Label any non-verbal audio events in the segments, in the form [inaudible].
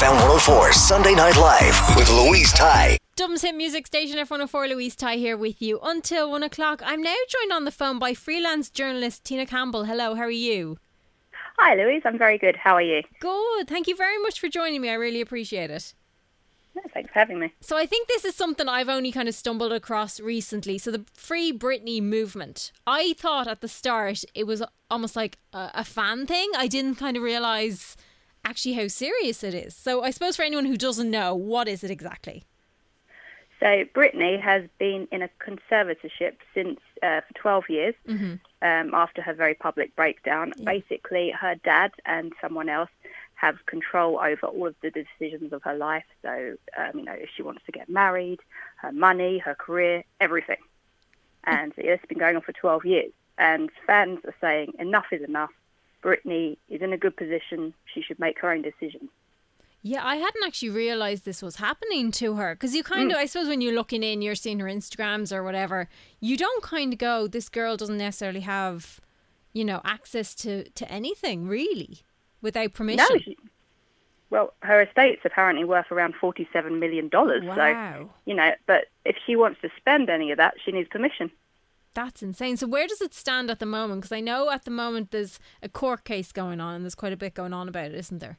FM 104 Sunday Night Live with Louise Ty. Dubs Hit Music Station F104 Louise Ty here with you until one o'clock. I'm now joined on the phone by freelance journalist Tina Campbell. Hello, how are you? Hi, Louise. I'm very good. How are you? Good. Thank you very much for joining me. I really appreciate it. No, thanks for having me. So I think this is something I've only kind of stumbled across recently. So the Free Britney movement. I thought at the start it was almost like a, a fan thing. I didn't kind of realize actually how serious it is. So I suppose for anyone who doesn't know, what is it exactly? So Britney has been in a conservatorship since uh, for 12 years Mm-hmm. um, after her very public breakdown. Basically, her dad and someone else have control over all of the decisions of her life. So, um, you know, if she wants to get married, her money, her career, everything. And it's been going on for 12 years. And fans are saying enough is enough. Britney is in a good position. She should make her own decision. Yeah, I hadn't actually realized this was happening to her because you kind of, mm. I suppose, when you're looking in, you're seeing her Instagrams or whatever. You don't kind of go, this girl doesn't necessarily have, you know, access to to anything really without permission. No, she, well, her estate's apparently worth around forty-seven million dollars. So Wow. you know, but if she wants to spend any of that, she needs permission. That's insane. So where does it stand at the moment? Because I know at the moment there's a court case going on and there's quite a bit going on about it, isn't there?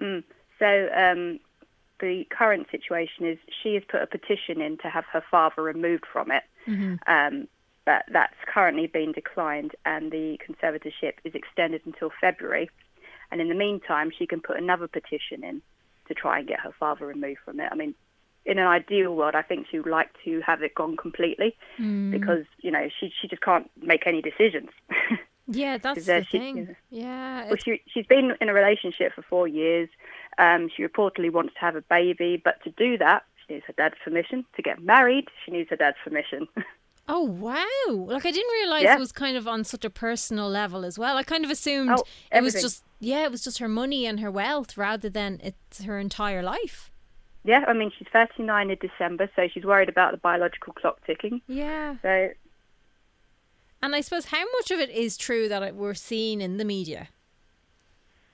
Mm. So um, the current situation is she has put a petition in to have her father removed from it. Um, but that's currently been declined, and the conservatorship is extended until February. And in the meantime, she can put another petition in to try and get her father removed from it. I mean, in an ideal world, I think she would like to have it gone completely because you know she she just can't make any decisions. [laughs] Yeah, that's the she- thing. Yeah. Well, she, she's been in a relationship for four years. Um, she reportedly wants to have a baby, but to do that, she needs her dad's permission. To get married, she needs her dad's permission. [laughs] Oh wow! Like I didn't realize Yeah. it was kind of on such a personal level as well. I kind of assumed Oh, it was just yeah, it was just her money and her wealth rather than it's her entire life. Yeah, I mean, she's 39 in December, so she's worried about the biological clock ticking. Yeah, So, and I suppose how much of it is true that it, we're seeing in the media?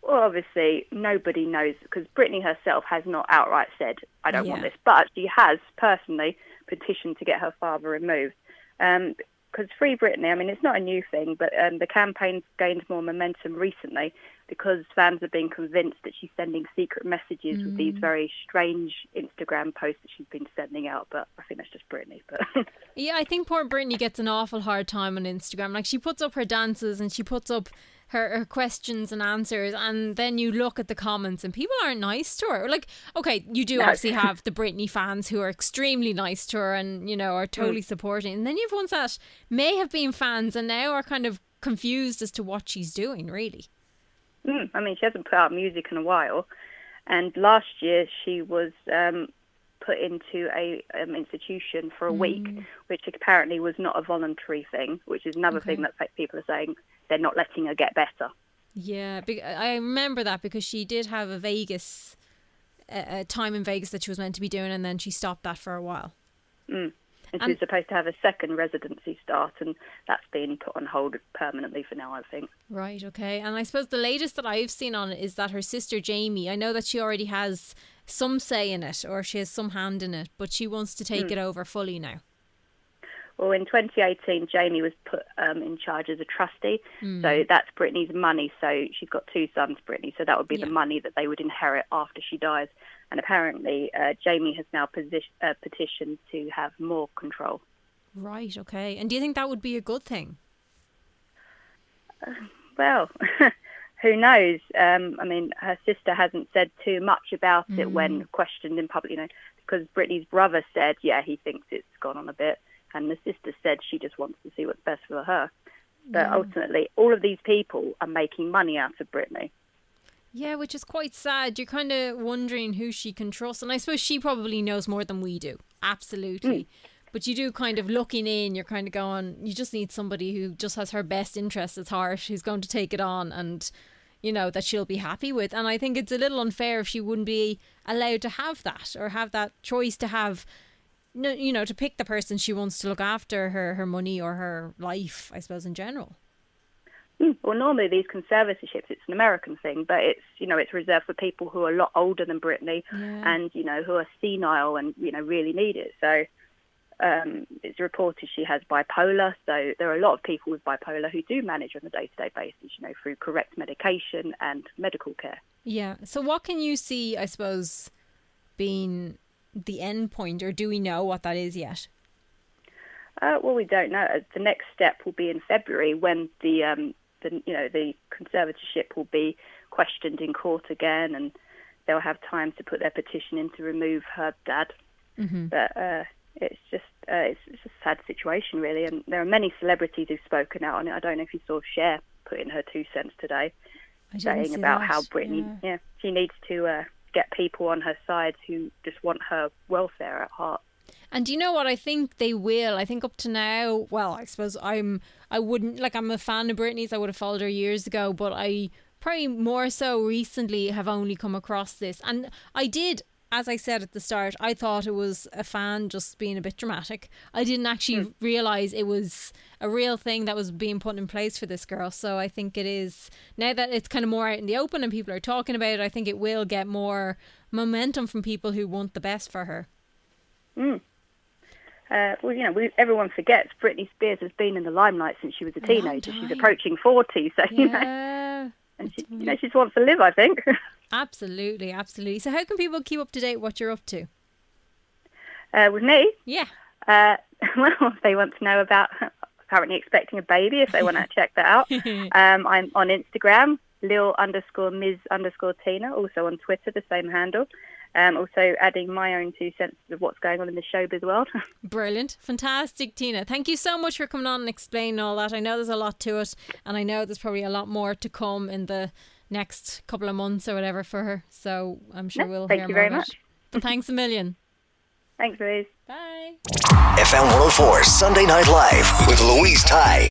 well, obviously, nobody knows because Britney herself has not outright said, I don't want this, but she has personally petitioned to get her father removed. Um, Because Free Britney, I mean, it's not a new thing, but um, the campaign's gained more momentum recently because fans have been convinced that she's sending secret messages with these very strange Instagram posts that she's been sending out. But I think that's just Britney. But [laughs] Yeah, I think poor Britney gets an awful hard time on Instagram. Like she puts up her dances and she puts up her, her questions and answers, and then you look at the comments and people aren't nice to her. Like, okay, you do No. obviously [laughs] have the Britney fans who are extremely nice to her and you know are totally supporting, and then you have ones that may have been fans and now are kind of confused as to what she's doing. Really, Mm, I mean, she hasn't put out music in a while, and last year she was um, put into a um, institution for a week, which apparently was not a voluntary thing. Which is another thing that people are saying they're not letting her get better. yeah. I remember that because she did have a Vegas. A time in Vegas that she was meant to be doing, and then she stopped that for a while. Mm. And And- she's supposed to have a second residency start, and that's been put on hold permanently for now, I think. Right, okay. And I suppose the latest that I've seen on it is that her sister Jamie, I know that she already has some say in it or she has some hand in it, but she wants to take mm. it over fully now. Well, in 2018, Jamie was put um, in charge as a trustee, so that's Britney's money. So she's got two sons, Britney, so that would be Yeah. the money that they would inherit after she dies. And apparently, uh, Jamie has now posi- uh, petitioned to have more control. Right, okay. And do you think that would be a good thing? Well, [laughs] who knows? Um, I mean, her sister hasn't said too much about it when questioned in public, you know, because Britney's brother said, yeah, he thinks it's gone on a bit, and the sister said she just wants to see what's best for her. But ultimately, all of these people are making money out of Britney. Yeah, which is quite sad. You're kind of wondering who she can trust. And I suppose she probably knows more than we do. Absolutely. Mm. But you do kind of looking in, you're kind of going, you just need somebody who just has her best interests at heart, who's going to take it on and, you know, that she'll be happy with. And I think it's a little unfair if she wouldn't be allowed to have that or have that choice to have, you know, to pick the person she wants to look after her, her money or her life, I suppose, in general. Hmm. Well, normally these conservatorships, it's an American thing, but it's you know it's reserved for people who are a lot older than Britney, yeah. and you know who are senile and you know really need it. So um, it's reported she has bipolar. So there are a lot of people with bipolar who do manage on a day-to-day basis, you know, through correct medication and medical care. Yeah. So what can you see? I suppose being the end point, or do we know what that is yet? Uh, well, we don't know. The next step will be in February when the um, the you know the conservatorship will be questioned in court again, and they'll have time to put their petition in to remove her dad. Mm-hmm. But uh, it's just uh, it's, it's, a sad situation, really, and there are many celebrities who've spoken out on it. I don't know if you saw Cher put in her two cents today, saying about that. how Britney, yeah. yeah, she needs to uh, get people on her side who just want her welfare at heart. And do you know what I think they will? I think up to now, well, I suppose I'm I wouldn't like I'm a fan of Britney's. I would have followed her years ago, but I probably more so recently have only come across this. And I did as I said at the start, I thought it was a fan just being a bit dramatic. I didn't actually mm. realize it was a real thing that was being put in place for this girl. So I think it is now that it's kind of more out in the open and people are talking about it. I think it will get more momentum from people who want the best for her. Mm. Uh, well, you know, we, everyone forgets Britney Spears has been in the limelight since she was a teenager. She's approaching 40, so, yeah. you know. And she, you know, she just wants to live, I think. [laughs] absolutely, absolutely. So, how can people keep up to date what you're up to? Uh, with me? Yeah. Uh, [laughs] well, if they want to know about currently expecting a baby, if they want to [laughs] check that out, [laughs] um, I'm on Instagram, lil underscore ms underscore tina, also on Twitter, the same handle. Um, also adding my own two cents of what's going on in the showbiz world. Brilliant. Fantastic, Tina. Thank you so much for coming on and explaining all that. I know there's a lot to it, and I know there's probably a lot more to come in the next couple of months or whatever for her. So I'm sure we'll thank hear you more very much. But thanks a million. Thanks, Louise. Bye. FM 104 Sunday Night Live with Louise Ty.